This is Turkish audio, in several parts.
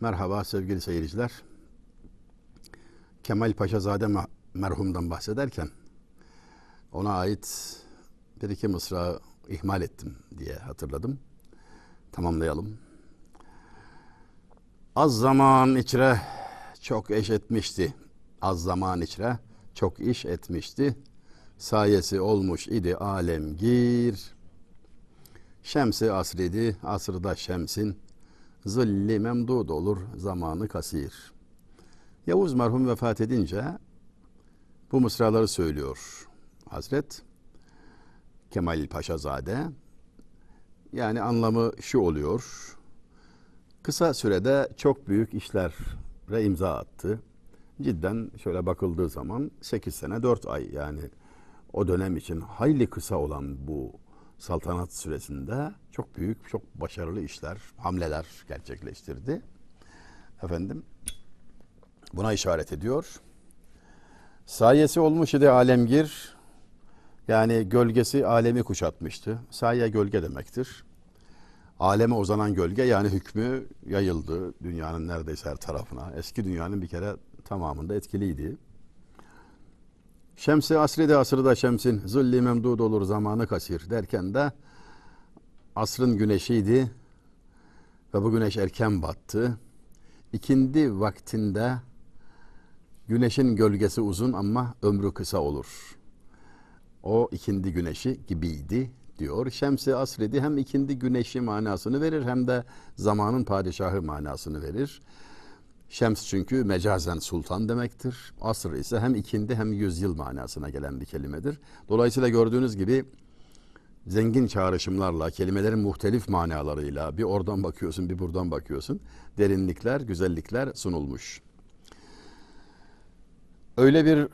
Merhaba sevgili seyirciler. Kemal Paşazade me- merhumdan bahsederken ona ait bir iki mısra ihmal ettim diye hatırladım. Tamamlayalım. Az zaman içre çok eş etmişti. Az zaman içre çok iş etmişti. Sayesi olmuş idi alemgir. Şemsi asridi, asırda şemsin. Zilli memdud olur, zamanı kasir. Yavuz merhum vefat edince bu mısraları söylüyor Hazret Kemal Paşazade. Yani anlamı şu oluyor. Kısa sürede çok büyük işlere imza attı. Cidden şöyle bakıldığı zaman 8 sene 4 ay yani o dönem için hayli kısa olan bu saltanat süresinde çok büyük, çok başarılı işler, hamleler gerçekleştirdi. Efendim buna işaret ediyor. Sayesi olmuş idi alemgir. Yani gölgesi alemi kuşatmıştı. Saye gölge demektir. Aleme uzanan gölge yani hükmü yayıldı dünyanın neredeyse her tarafına. Eski dünyanın bir kere tamamında etkiliydi. Şemsi asri de asrı da şemsin, zilli memdud olur zamanı kasir derken de asrın güneşiydi ve bu güneş erken battı. İkindi vaktinde güneşin gölgesi uzun ama ömrü kısa olur. O ikindi güneşi gibiydi diyor. Şemsi asredi hem ikindi güneşi manasını verir hem de zamanın padişahı manasını verir. Şems çünkü mecazen sultan demektir. Asr ise hem ikindi hem yüzyıl manasına gelen bir kelimedir. Dolayısıyla gördüğünüz gibi zengin çağrışımlarla, kelimelerin muhtelif manalarıyla bir oradan bakıyorsun bir buradan bakıyorsun. Derinlikler, güzellikler sunulmuş. Öyle bir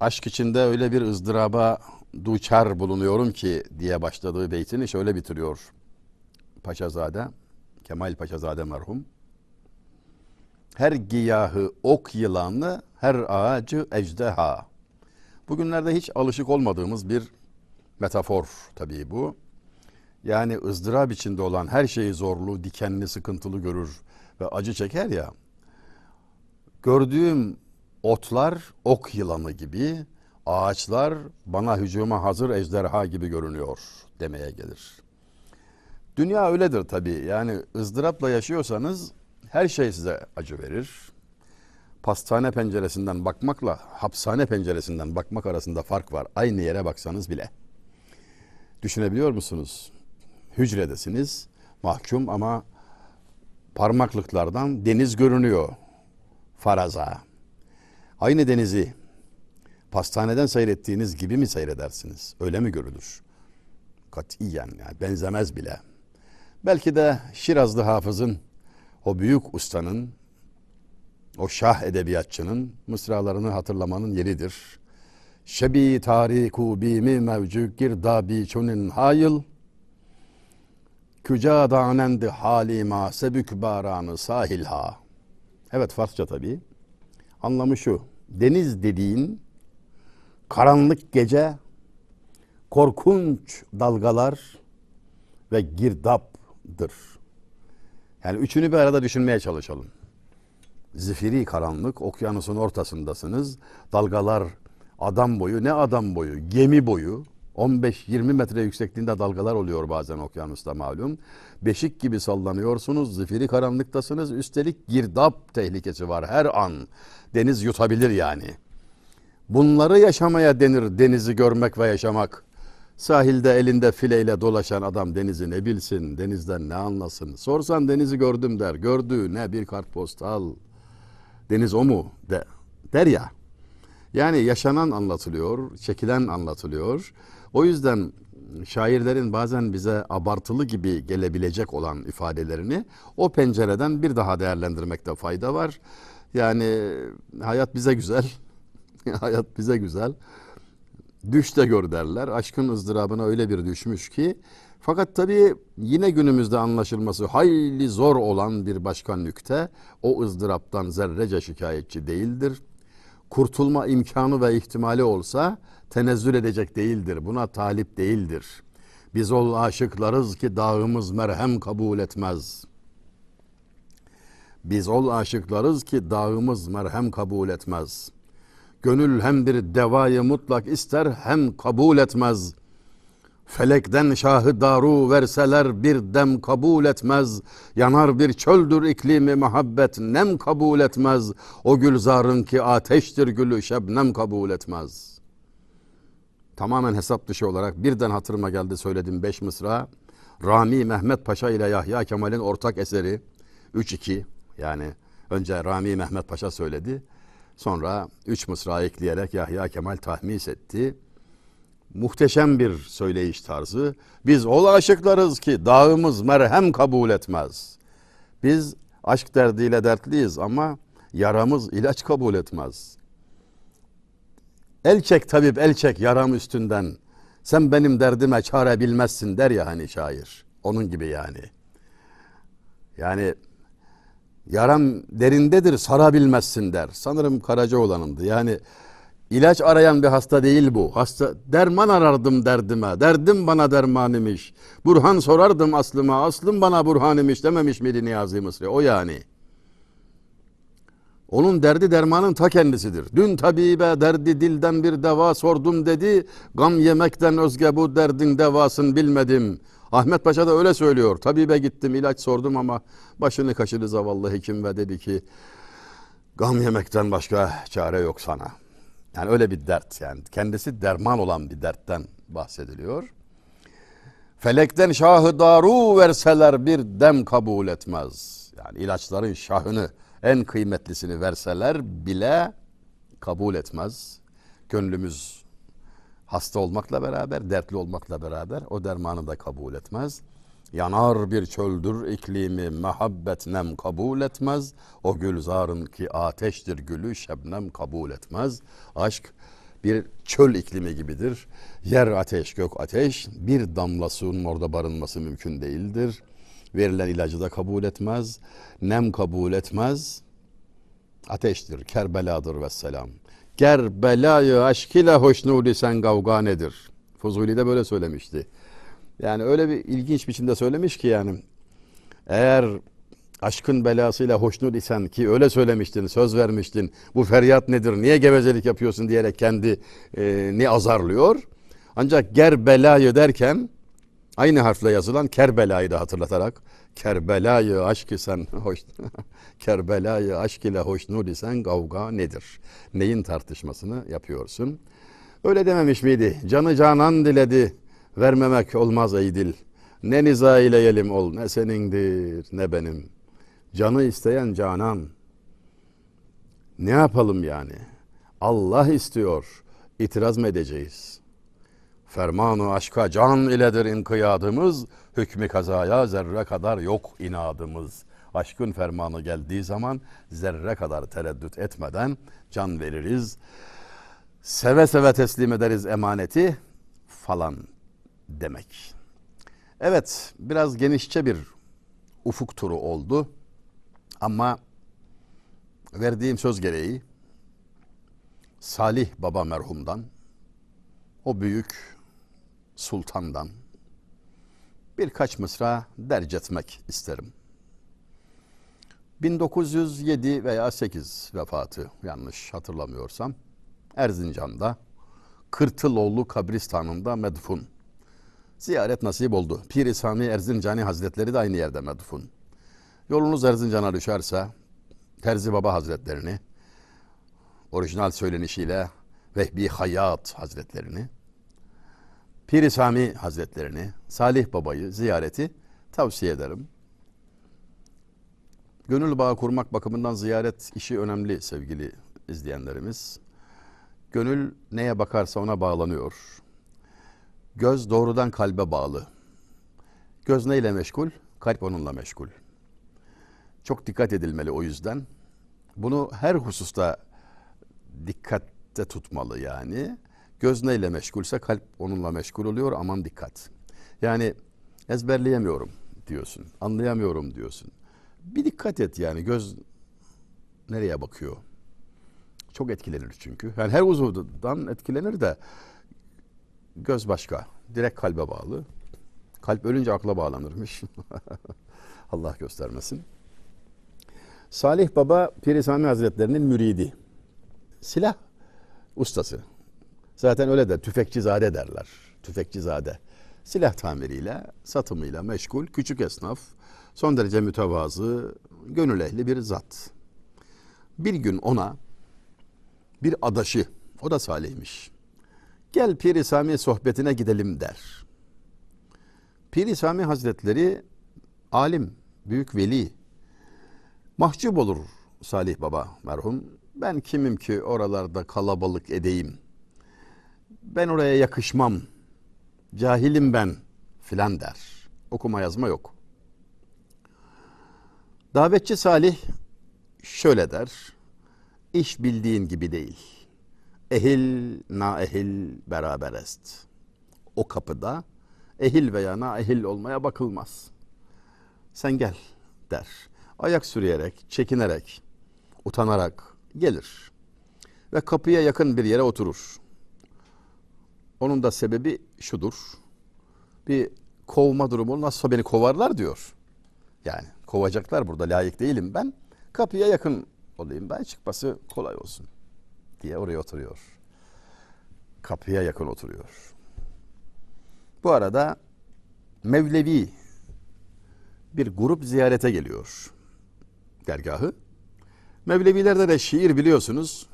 aşk içinde öyle bir ızdıraba duçar bulunuyorum ki diye başladığı beytini şöyle bitiriyor. Paşazade, Kemal Paşazade merhum. Her giyahı ok yılanı, her ağacı ejdeha. Bugünlerde hiç alışık olmadığımız bir metafor tabii bu. Yani ızdırap içinde olan her şeyi zorlu, dikenli, sıkıntılı görür ve acı çeker ya. Gördüğüm otlar ok yılanı gibi, ağaçlar bana hücuma hazır ejderha gibi görünüyor demeye gelir. Dünya öyledir tabii. Yani ızdırapla yaşıyorsanız her şey size acı verir. Pastane penceresinden bakmakla hapishane penceresinden bakmak arasında fark var. Aynı yere baksanız bile. Düşünebiliyor musunuz? Hücredesiniz, mahkum ama parmaklıklardan deniz görünüyor. Faraza. Aynı denizi pastaneden seyrettiğiniz gibi mi seyredersiniz? Öyle mi görülür? Katiyen yani benzemez bile. Belki de Şirazlı hafızın, o büyük ustanın, o şah edebiyatçının mısralarını hatırlamanın yeridir. Şebi tariku bimi mevcu girdabi çunin hayıl, Küca danendi halima sebük baranı sahilha. Evet Farsça tabii. Anlamı şu. Deniz dediğin karanlık gece, korkunç dalgalar ve girdaptır. Yani üçünü bir arada düşünmeye çalışalım. Zifiri karanlık, okyanusun ortasındasınız. Dalgalar adam boyu, ne adam boyu, gemi boyu. 15-20 metre yüksekliğinde dalgalar oluyor bazen okyanusta malum. Beşik gibi sallanıyorsunuz, zifiri karanlıktasınız. Üstelik girdap tehlikesi var her an. Deniz yutabilir yani. Bunları yaşamaya denir denizi görmek ve yaşamak. Sahilde elinde fileyle dolaşan adam denizi ne bilsin, denizden ne anlasın. Sorsan denizi gördüm der. Gördüğü ne bir kartpostal. Deniz o mu de, der ya. Yani yaşanan anlatılıyor, çekilen anlatılıyor. O yüzden şairlerin bazen bize abartılı gibi gelebilecek olan ifadelerini o pencereden bir daha değerlendirmekte fayda var. Yani hayat bize güzel. hayat bize güzel. Düş de gör derler. Aşkın ızdırabına öyle bir düşmüş ki. Fakat tabii yine günümüzde anlaşılması hayli zor olan bir başka nükte o ızdıraptan zerrece şikayetçi değildir. Kurtulma imkanı ve ihtimali olsa tenezzül edecek değildir. Buna talip değildir. Biz ol aşıklarız ki dağımız merhem kabul etmez. Biz ol aşıklarız ki dağımız merhem kabul etmez. Gönül hem bir devayı mutlak ister hem kabul etmez. Felekten şahı daru verseler bir dem kabul etmez. Yanar bir çöldür iklimi muhabbet nem kabul etmez. O gülzarın ki ateştir gülü şebnem kabul etmez. Tamamen hesap dışı olarak birden hatırıma geldi söyledim beş mısra. Rami Mehmet Paşa ile Yahya Kemal'in ortak eseri 3-2 yani önce Rami Mehmet Paşa söyledi. Sonra 3 mısra ekleyerek Yahya Kemal tahmis etti. Muhteşem bir söyleyiş tarzı. Biz ol aşıklarız ki dağımız merhem kabul etmez. Biz aşk derdiyle dertliyiz ama yaramız ilaç kabul etmez. El çek tabip el çek yaram üstünden. Sen benim derdime çare bilmezsin der ya hani şair. Onun gibi yani. Yani yaram derindedir sarabilmezsin der. Sanırım Karacaoğlan'ındı. Yani ilaç arayan bir hasta değil bu. Hasta derman arardım derdime. Derdim bana derman imiş. Burhan sorardım aslıma. Aslım bana burhan imiş dememiş miydi Niyazi Mısri? O yani. Onun derdi dermanın ta kendisidir. Dün tabibe derdi dilden bir deva sordum dedi. Gam yemekten özge bu derdin devasın bilmedim. Ahmet Paşa da öyle söylüyor. Tabibe gittim ilaç sordum ama başını kaşıdı zavallı hekim ve dedi ki gam yemekten başka çare yok sana. Yani öyle bir dert yani kendisi derman olan bir dertten bahsediliyor. Felekten şahı daru verseler bir dem kabul etmez. Yani ilaçların şahını en kıymetlisini verseler bile kabul etmez. Gönlümüz hasta olmakla beraber, dertli olmakla beraber o dermanı da kabul etmez. Yanar bir çöldür iklimi mehabbet nem kabul etmez. O gülzarın ki ateştir gülü şebnem kabul etmez. Aşk bir çöl iklimi gibidir. Yer ateş, gök ateş. Bir damla suyun orada barınması mümkün değildir. Verilen ilacı da kabul etmez. Nem kabul etmez. Ateştir, Kerbeladır ve selam. Gerbelayı aşk ile hoşnudi sen gavga nedir? Fuzuli de böyle söylemişti. Yani öyle bir ilginç biçimde söylemiş ki yani eğer aşkın belasıyla hoşnut isen ki öyle söylemiştin, söz vermiştin. Bu feryat nedir? Niye gevezelik yapıyorsun diyerek kendini azarlıyor. Ancak ger belayı derken aynı harfle yazılan Kerbela'yı da hatırlatarak Kerbela'yı aşk isen hoş Kerbela'yı aşk ile hoşnut isen kavga nedir? Neyin tartışmasını yapıyorsun? Öyle dememiş miydi? Canı canan diledi. Vermemek olmaz ey dil. Ne niza ile yelim ol ne senindir ne benim. Canı isteyen canan. Ne yapalım yani? Allah istiyor. İtiraz mı edeceğiz? Fermanu aşka can iledir inkıyadımız. Hükmü kazaya zerre kadar yok inadımız. Aşkın fermanı geldiği zaman zerre kadar tereddüt etmeden can veririz. Seve seve teslim ederiz emaneti falan demek. Evet, biraz genişçe bir ufuk turu oldu. Ama verdiğim söz gereği Salih Baba merhumdan, o büyük sultandan birkaç mısra derc etmek isterim. 1907 veya 8 vefatı yanlış hatırlamıyorsam Erzincan'da Kırtıloğlu kabristanında medfun. Ziyaret nasip oldu. Pir-i Sami Erzincani Hazretleri de aynı yerde medfun. Yolunuz Erzincan'a düşerse Terzi Baba Hazretlerini, orijinal söylenişiyle Vehbi Hayat Hazretlerini, Pir-i Sami Hazretlerini, Salih Baba'yı ziyareti tavsiye ederim. Gönül bağı kurmak bakımından ziyaret işi önemli sevgili izleyenlerimiz. Gönül neye bakarsa ona bağlanıyor. Göz doğrudan kalbe bağlı. Göz neyle meşgul? Kalp onunla meşgul. Çok dikkat edilmeli o yüzden. Bunu her hususta dikkatte tutmalı yani. Göz neyle meşgulse kalp onunla meşgul oluyor aman dikkat. Yani ezberleyemiyorum diyorsun, anlayamıyorum diyorsun. Bir dikkat et yani göz nereye bakıyor? Çok etkilenir çünkü. Yani her uzuvdan etkilenir de göz başka. Direkt kalbe bağlı. Kalp ölünce akla bağlanırmış. Allah göstermesin. Salih Baba Piri Hazretlerinin müridi. Silah ustası. Zaten öyle de tüfekçizade derler. Tüfekçizade. Silah tamiriyle, satımıyla meşgul, küçük esnaf, son derece mütevazı, gönül ehli bir zat. Bir gün ona bir adaşı, o da salihmiş. Gel Piri Sami sohbetine gidelim der. Piri Sami Hazretleri alim, büyük veli. Mahcup olur Salih Baba merhum. Ben kimim ki oralarda kalabalık edeyim. Ben oraya yakışmam. Cahilim ben filan der. Okuma yazma yok. Davetçi Salih şöyle der. İş bildiğin gibi değil. Ehil na ehil beraber est. O kapıda ehil veya na ehil olmaya bakılmaz. Sen gel der. Ayak sürüyerek, çekinerek, utanarak gelir. Ve kapıya yakın bir yere oturur. Onun da sebebi şudur. Bir kovma durumu nasılsa beni kovarlar diyor. Yani kovacaklar burada layık değilim ben. Kapıya yakın olayım ben çıkması kolay olsun diye oraya oturuyor. Kapıya yakın oturuyor. Bu arada Mevlevi bir grup ziyarete geliyor dergahı. Mevlevilerde de şiir biliyorsunuz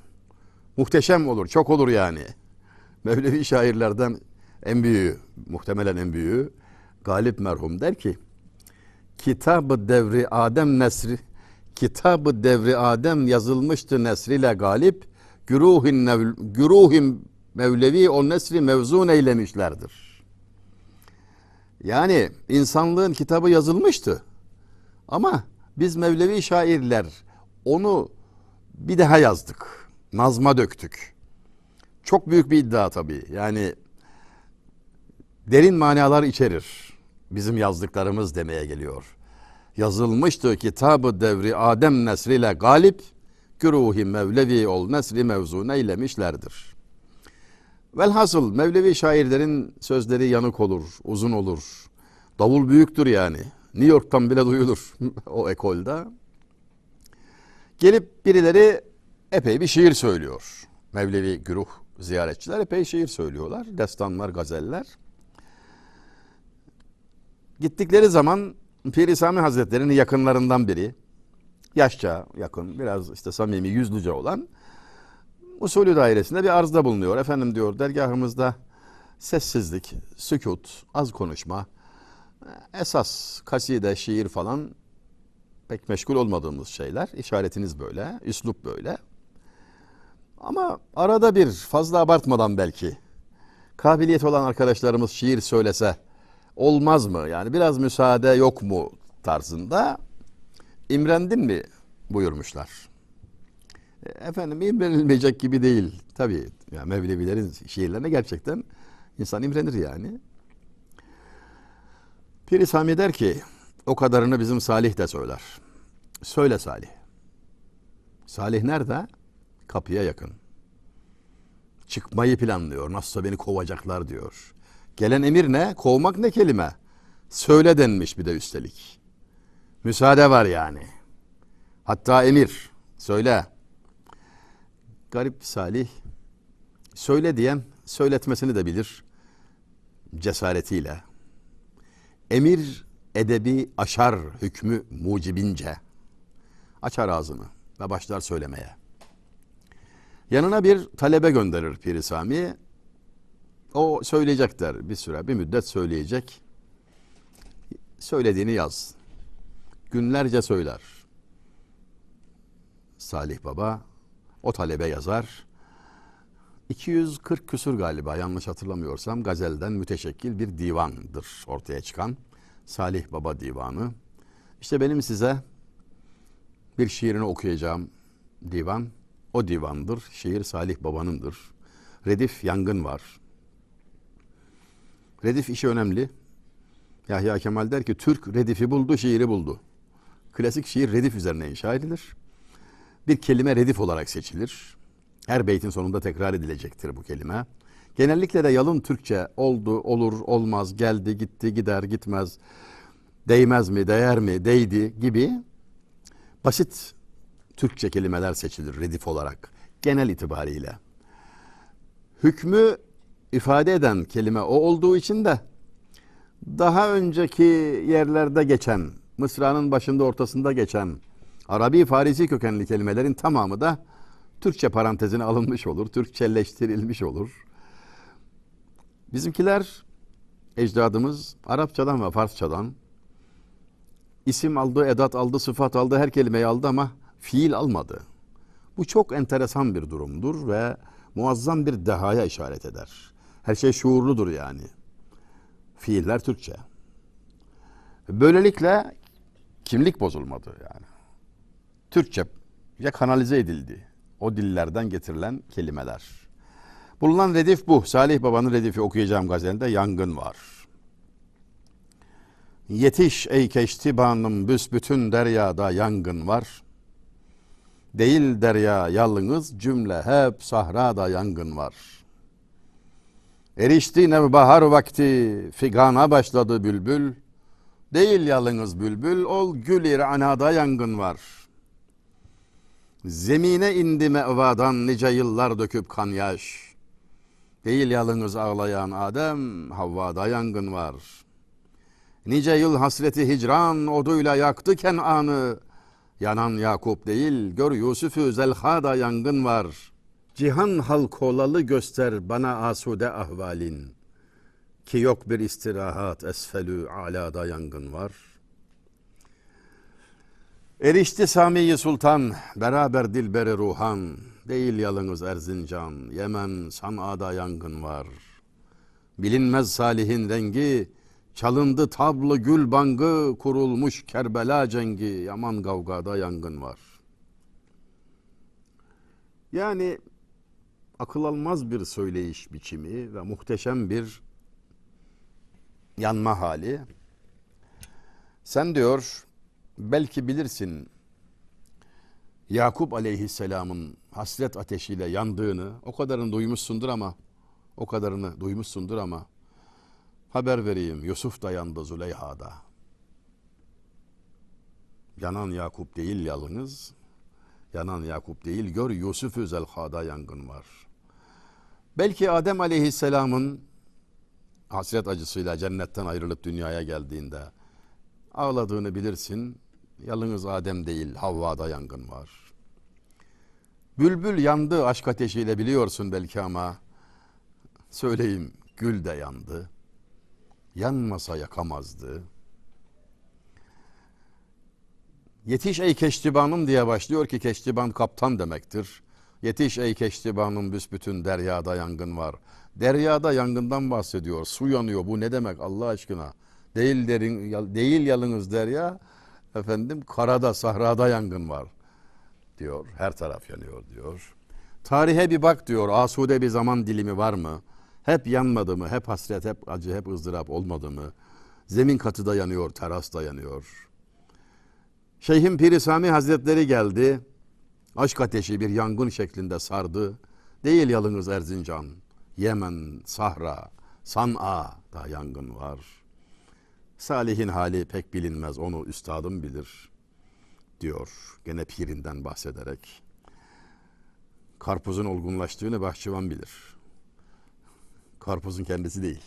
muhteşem olur, çok olur yani. Mevlevi şairlerden en büyüğü, muhtemelen en büyüğü Galip merhum der ki Kitabı devri Adem nesri Kitabı devri Adem yazılmıştı nesriyle galip güruhin, nev, güruhin Mevlevi o nesri mevzun eylemişlerdir. Yani insanlığın kitabı yazılmıştı. Ama biz Mevlevi şairler onu bir daha yazdık. Nazma döktük. Çok büyük bir iddia tabii. Yani derin manalar içerir. Bizim yazdıklarımız demeye geliyor. Yazılmıştı kitabı devri Adem nesriyle galip, güruhi Mevlevi ol nesri mevzu eylemişlerdir. Velhasıl Mevlevi şairlerin sözleri yanık olur, uzun olur. Davul büyüktür yani. New York'tan bile duyulur o ekolda. Gelip birileri epey bir şiir söylüyor. Mevlevi güruh ziyaretçiler epey şiir söylüyorlar. Destanlar, gazeller. Gittikleri zaman Piri Sami Hazretleri'nin yakınlarından biri, yaşça yakın, biraz işte samimi, yüzlüce olan usulü dairesinde bir arzda bulunuyor. Efendim diyor dergahımızda sessizlik, sükut, az konuşma, esas kaside, şiir falan pek meşgul olmadığımız şeyler. İşaretiniz böyle, üslup böyle. Ama arada bir fazla abartmadan belki kabiliyet olan arkadaşlarımız şiir söylese olmaz mı? Yani biraz müsaade yok mu tarzında imrendin mi buyurmuşlar. E, Efendim imrenilmeyecek gibi değil. Tabii yani Mevlevilerin şiirlerine gerçekten insan imrenir yani. Piri Sami der ki o kadarını bizim Salih de söyler. Söyle Salih. Salih nerede? Kapıya yakın. Çıkmayı planlıyor. Nasılsa beni kovacaklar diyor. Gelen emir ne? Kovmak ne kelime? Söyle denmiş bir de üstelik. Müsaade var yani. Hatta emir. Söyle. Garip Salih. Söyle diyen söyletmesini de bilir. Cesaretiyle. Emir edebi aşar hükmü mucibince. Açar ağzını ve başlar söylemeye. Yanına bir talebe gönderir Piri Sami. O söyleyecek der bir süre, bir müddet söyleyecek. Söylediğini yaz. Günlerce söyler. Salih Baba o talebe yazar. 240 küsur galiba yanlış hatırlamıyorsam gazelden müteşekkil bir divandır ortaya çıkan. Salih Baba divanı. İşte benim size bir şiirini okuyacağım divan. O divandır. Şiir Salih Baba'nındır. Redif yangın var. Redif işi önemli. Yahya Kemal der ki Türk redifi buldu, şiiri buldu. Klasik şiir redif üzerine inşa edilir. Bir kelime redif olarak seçilir. Her beytin sonunda tekrar edilecektir bu kelime. Genellikle de yalın Türkçe oldu, olur, olmaz, geldi, gitti, gider, gitmez, değmez mi, değer mi, değdi gibi basit Türkçe kelimeler seçilir redif olarak genel itibariyle. Hükmü ifade eden kelime o olduğu için de daha önceki yerlerde geçen, Mısra'nın başında ortasında geçen Arabi Farisi kökenli kelimelerin tamamı da Türkçe parantezine alınmış olur, Türkçeleştirilmiş olur. Bizimkiler, ecdadımız Arapçadan ve Farsçadan isim aldı, edat aldı, sıfat aldı, her kelimeyi aldı ama fiil almadı. Bu çok enteresan bir durumdur ve muazzam bir dehaya işaret eder. Her şey şuurludur yani. Fiiller Türkçe. Böylelikle kimlik bozulmadı yani. Türkçe ya kanalize edildi. O dillerden getirilen kelimeler. Bulunan redif bu. Salih Baba'nın redifi okuyacağım gazelinde yangın var. Yetiş ey keştibanım büsbütün deryada yangın var. Değil derya yalnız cümle hep sahrada yangın var. Erişti nevbahar vakti figana başladı bülbül. Değil yalnız bülbül ol gül anada yangın var. Zemine indi mevadan nice yıllar döküp kan yaş. Değil yalnız ağlayan Adem Havva'da yangın var. Nice yıl hasreti hicran oduyla yaktı Kenan'ı. Yanan Yakup değil, gör Yusuf'u Zelha'da yangın var. Cihan halk olalı göster bana asude ahvalin. Ki yok bir istirahat esfelü alada yangın var. Erişti Samiye Sultan, beraber dilberi ruhan. Değil yalınız Erzincan, Yemen, San'a'da yangın var. Bilinmez Salih'in rengi, Çalındı tablı gül bangı, kurulmuş Kerbela cengi, yaman kavgada yangın var. Yani akıl almaz bir söyleyiş biçimi ve muhteşem bir yanma hali. Sen diyor, belki bilirsin Yakup aleyhisselamın hasret ateşiyle yandığını, o kadarını duymuşsundur ama, o kadarını duymuşsundur ama, Haber vereyim Yusuf da yandı Züleyha'da. Yanan Yakup değil yalnız. Yanan Yakup değil gör Yusuf-ü Zelha'da yangın var. Belki Adem Aleyhisselam'ın hasret acısıyla cennetten ayrılıp dünyaya geldiğinde ağladığını bilirsin. Yalnız Adem değil Havva'da yangın var. Bülbül yandı aşk ateşiyle biliyorsun belki ama söyleyeyim gül de yandı yanmasa yakamazdı. Yetiş ey keştibanım diye başlıyor ki keştiban kaptan demektir. Yetiş ey keştibanım büsbütün deryada yangın var. Deryada yangından bahsediyor. Su yanıyor. Bu ne demek Allah aşkına? Değil derin, değil yalınız derya. Efendim karada, sahrada yangın var diyor. Her taraf yanıyor diyor. Tarihe bir bak diyor. Asude bir zaman dilimi var mı? Hep yanmadı mı? Hep hasret, hep acı, hep ızdırap olmadı mı? Zemin katı da yanıyor, teras da yanıyor. Şeyhim Piri Sami Hazretleri geldi. Aşk ateşi bir yangın şeklinde sardı. Değil yalınız Erzincan. Yemen, Sahra, San'a da yangın var. Salih'in hali pek bilinmez, onu üstadım bilir diyor gene pirinden bahsederek. Karpuzun olgunlaştığını bahçıvan bilir. Karpuzun kendisi değil.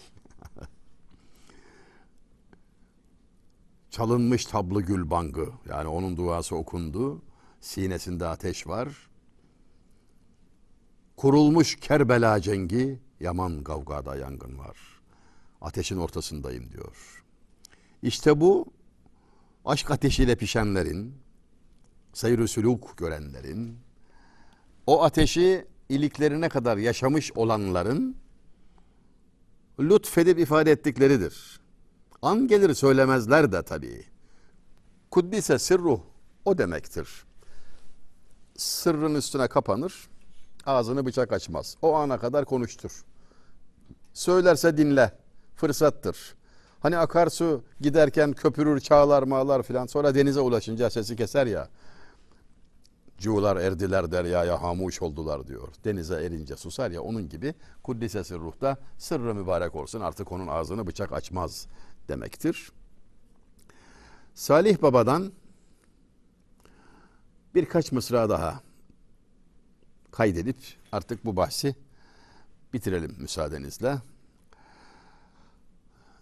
Çalınmış tablı gül bangı. Yani onun duası okundu. Sinesinde ateş var. Kurulmuş Kerbela cengi. Yaman kavgada yangın var. Ateşin ortasındayım diyor. İşte bu aşk ateşiyle pişenlerin, seyr süluk görenlerin, o ateşi iliklerine kadar yaşamış olanların lütfedip ifade ettikleridir. An gelir söylemezler de tabii. Kuddise sırruh o demektir. Sırrın üstüne kapanır, ağzını bıçak açmaz. O ana kadar konuştur. Söylerse dinle, fırsattır. Hani akarsu giderken köpürür, çağlar, mağlar filan. Sonra denize ulaşınca sesi keser ya. Cuğlar erdiler deryaya hamuş oldular diyor. Denize erince susar ya onun gibi kuddisesi ruhta sırrı mübarek olsun artık onun ağzını bıçak açmaz demektir. Salih Baba'dan birkaç mısra daha kaydedip artık bu bahsi bitirelim müsaadenizle.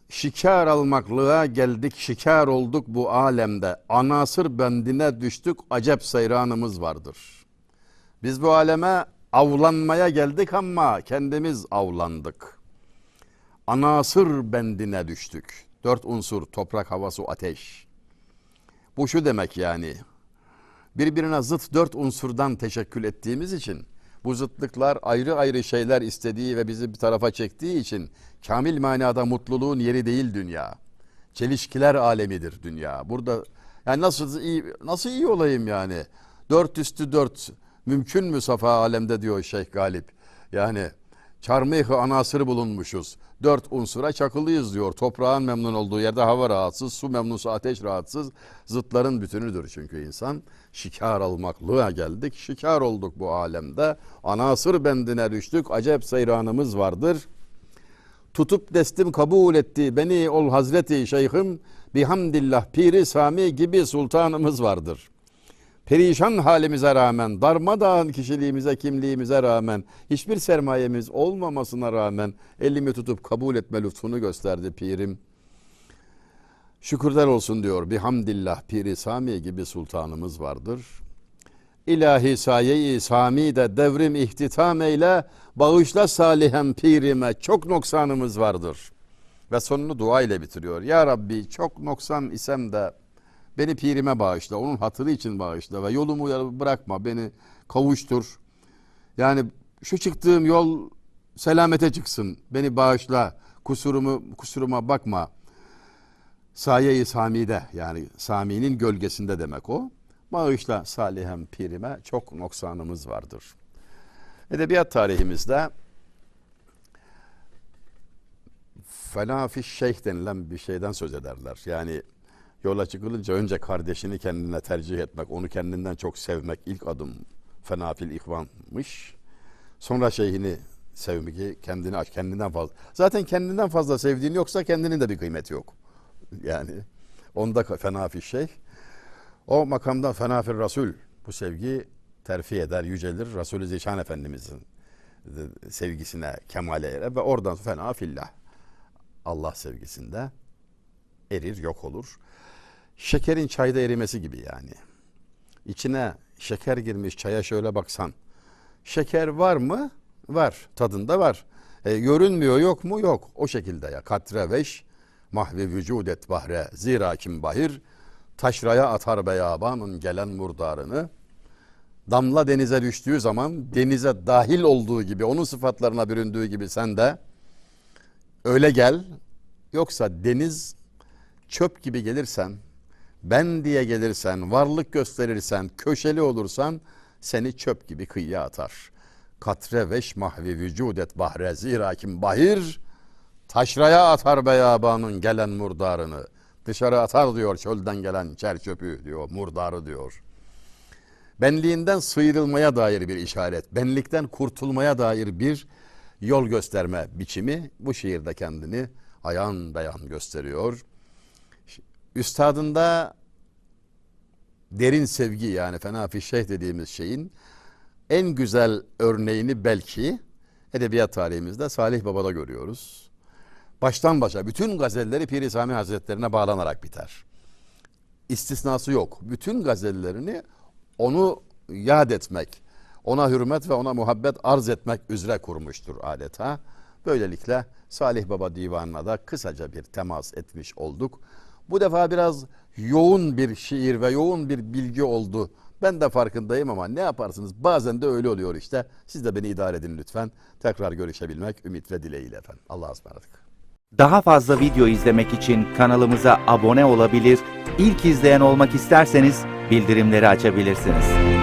Şikar almaklığa geldik, şikar olduk bu alemde. Anasır bendine düştük, acep seyranımız vardır. Biz bu aleme avlanmaya geldik ama kendimiz avlandık. Anasır bendine düştük. Dört unsur, toprak, hava, su, ateş. Bu şu demek yani. Birbirine zıt dört unsurdan teşekkül ettiğimiz için bu zıtlıklar ayrı ayrı şeyler istediği ve bizi bir tarafa çektiği için kamil manada mutluluğun yeri değil dünya. Çelişkiler alemidir dünya. Burada yani nasıl iyi nasıl iyi olayım yani? Dört üstü dört mümkün mü safa alemde diyor Şeyh Galip. Yani çarmıhı anasırı bulunmuşuz. Dört unsura çakılıyız diyor. Toprağın memnun olduğu yerde hava rahatsız, su memnunsa ateş rahatsız. Zıtların bütünüdür çünkü insan. Şikar almaklığa geldik, şikar olduk bu alemde. Anasır bendine düştük, acep seyranımız vardır. Tutup destim kabul etti beni ol Hazreti Şeyhim. Bihamdillah piri sami gibi sultanımız vardır.'' Perişan halimize rağmen, darmadağın kişiliğimize, kimliğimize rağmen, hiçbir sermayemiz olmamasına rağmen elimi tutup kabul etme lütfunu gösterdi pirim. Şükürler olsun diyor. Bihamdillah piri Sami gibi sultanımız vardır. İlahi saye-i Sami de devrim ihtitam eyle, bağışla salihem pirime çok noksanımız vardır. Ve sonunu dua ile bitiriyor. Ya Rabbi çok noksan isem de Beni pirime bağışla, onun hatırı için bağışla ve yolumu bırakma, beni kavuştur. Yani şu çıktığım yol selamete çıksın, beni bağışla, kusurumu kusuruma bakma. Saye-i Sami'de yani Sami'nin gölgesinde demek o. Bağışla salihem pirime çok noksanımız vardır. Edebiyat tarihimizde fena fiş şeyh denilen bir şeyden söz ederler. Yani yola çıkılınca önce kardeşini kendine tercih etmek, onu kendinden çok sevmek ilk adım fenafil ihvanmış. Sonra şeyhini sevmek, kendini kendinden fazla. Zaten kendinden fazla sevdiğin yoksa kendinin de bir kıymeti yok. Yani onda fenafil şey. O makamda fenafil Rasul bu sevgi terfi eder, yücelir. Resulü Zişan Efendimizin sevgisine, kemale erer ve oradan fena. Allah sevgisinde erir, yok olur. Şekerin çayda erimesi gibi yani. İçine şeker girmiş çaya şöyle baksan. Şeker var mı? Var. Tadında var. E, görünmüyor yok mu? Yok. O şekilde ya. Katre veş mahvi vücudet bahre zira kim bahir taşraya atar beyabanın gelen murdarını damla denize düştüğü zaman denize dahil olduğu gibi onun sıfatlarına büründüğü gibi sen de öyle gel yoksa deniz çöp gibi gelirsen ben diye gelirsen, varlık gösterirsen, köşeli olursan seni çöp gibi kıyıya atar. Katre veş mahvi vücudet bahre zira kim bahir taşraya atar beyabanın gelen murdarını. Dışarı atar diyor çölden gelen çer çöpü diyor, murdarı diyor. Benliğinden sıyrılmaya dair bir işaret, benlikten kurtulmaya dair bir yol gösterme biçimi bu şiirde kendini ayan beyan gösteriyor üstadında derin sevgi yani fena fişeh dediğimiz şeyin en güzel örneğini belki edebiyat tarihimizde Salih Baba'da görüyoruz. Baştan başa bütün gazelleri Piri Sami Hazretlerine bağlanarak biter. İstisnası yok. Bütün gazellerini onu yad etmek, ona hürmet ve ona muhabbet arz etmek üzere kurmuştur adeta. Böylelikle Salih Baba divanına da kısaca bir temas etmiş olduk. Bu defa biraz yoğun bir şiir ve yoğun bir bilgi oldu. Ben de farkındayım ama ne yaparsınız? Bazen de öyle oluyor işte. Siz de beni idare edin lütfen. Tekrar görüşebilmek ümit ve dileğiyle efendim. Allah'a ısmarladık. Daha fazla video izlemek için kanalımıza abone olabilir, ilk izleyen olmak isterseniz bildirimleri açabilirsiniz.